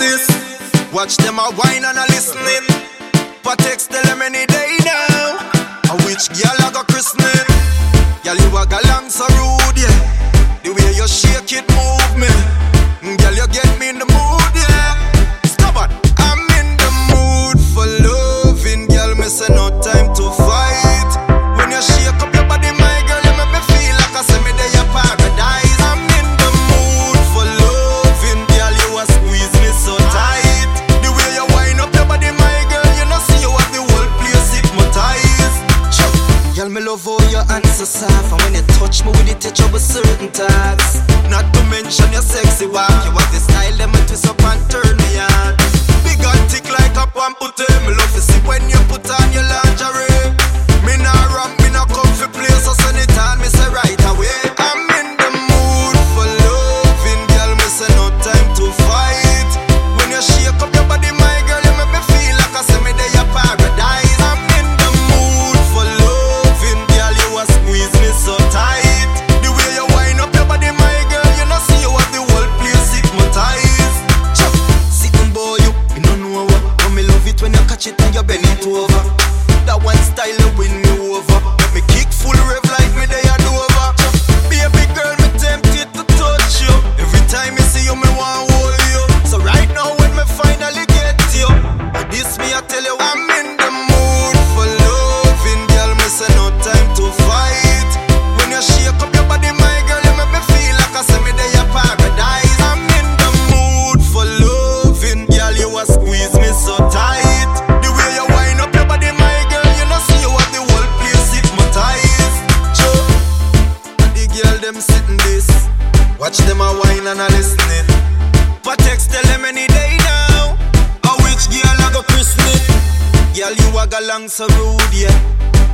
this. Watch them a whine and a listening. Patexx tell them any day now. A which girl I got christening. Girl you a galang so rude, yeah. The way you shake it move me. Girl you get me in the mood. love how your hands so soft And when you touch me with it, you trouble certain thoughts Not to mention your sexy walk. You have the style that me twist up and turn me on. catch it and you bend it over. them sitting this. Watch them a whine and a listening. Patexx tell them any day now. A which girl I go Christmas? Girl, you a galang so rude, yeah.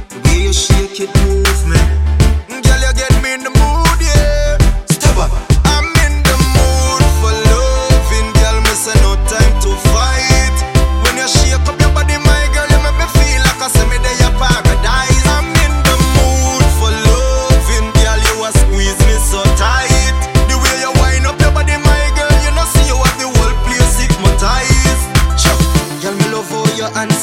The way you shake it move me. Girl, you get me in the mood, yeah.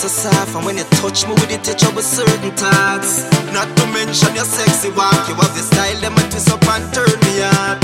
so soft And when you touch me with it, you trouble certain thoughts Not to mention your sexy walk You have the style that might twist up and turn me out.